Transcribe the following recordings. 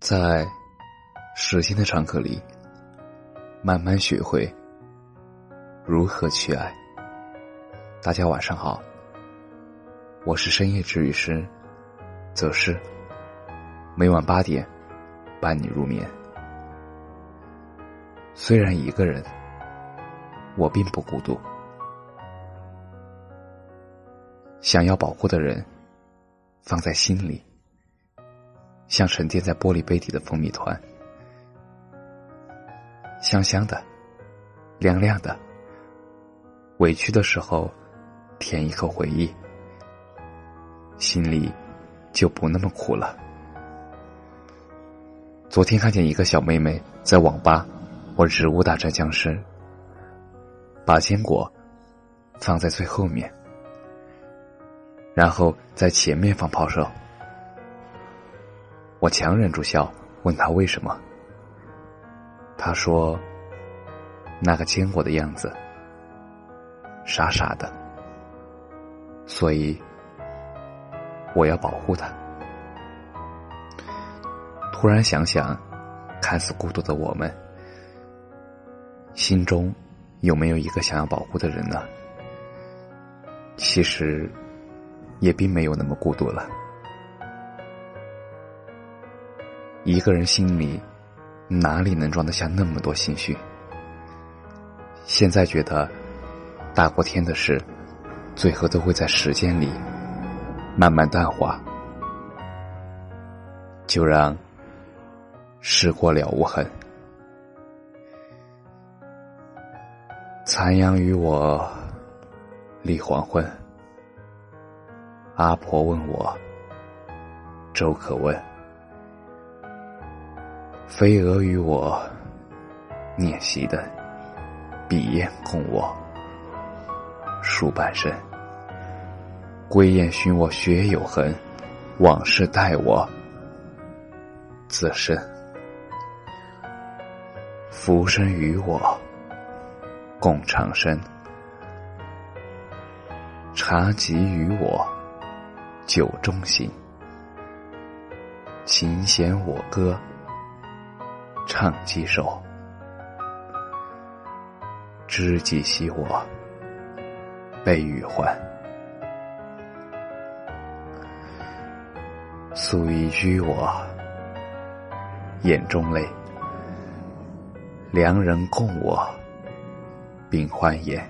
在时间的长河里，慢慢学会如何去爱。大家晚上好，我是深夜治愈师，则是每晚八点伴你入眠。虽然一个人，我并不孤独。想要保护的人，放在心里，像沉淀在玻璃杯底的蜂蜜团，香香的，亮亮的。委屈的时候，舔一口回忆，心里就不那么苦了。昨天看见一个小妹妹在网吧。玩植物大战僵尸，把坚果放在最后面，然后在前面放炮手。我强忍住笑，问他为什么。他说：“那个坚果的样子，傻傻的，所以我要保护他。”突然想想，看似孤独的我们。心中有没有一个想要保护的人呢？其实也并没有那么孤独了。一个人心里哪里能装得下那么多心绪？现在觉得大过天的事，最后都会在时间里慢慢淡化，就让事过了无痕。残阳与我立黄昏，阿婆问我粥可温，飞蛾与我念熄灯，笔砚共我数半生。归雁寻我雪有痕，往事待我自身。浮生与我。共长生，茶几与我酒中行，琴弦我歌唱几首，知己惜我悲与欢，素衣居我眼中泪，良人共我。并欢颜，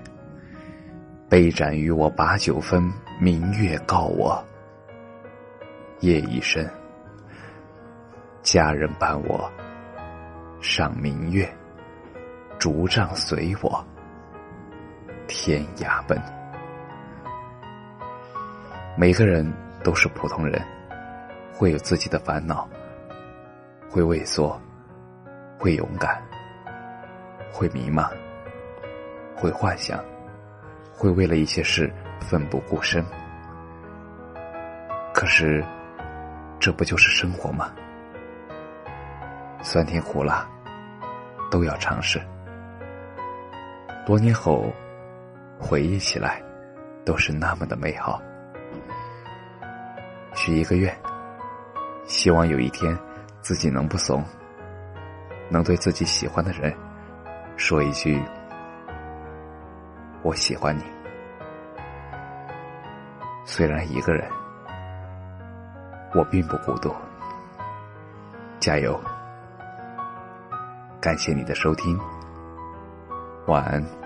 杯盏与我把酒分，明月告我夜已深。佳人伴我赏明月，竹杖随我天涯奔。每个人都是普通人，会有自己的烦恼，会畏缩，会勇敢，会迷茫。会幻想，会为了一些事奋不顾身。可是，这不就是生活吗？酸甜苦辣，都要尝试。多年后，回忆起来，都是那么的美好。许一个愿，希望有一天，自己能不怂，能对自己喜欢的人，说一句。我喜欢你，虽然一个人，我并不孤独。加油！感谢你的收听，晚安。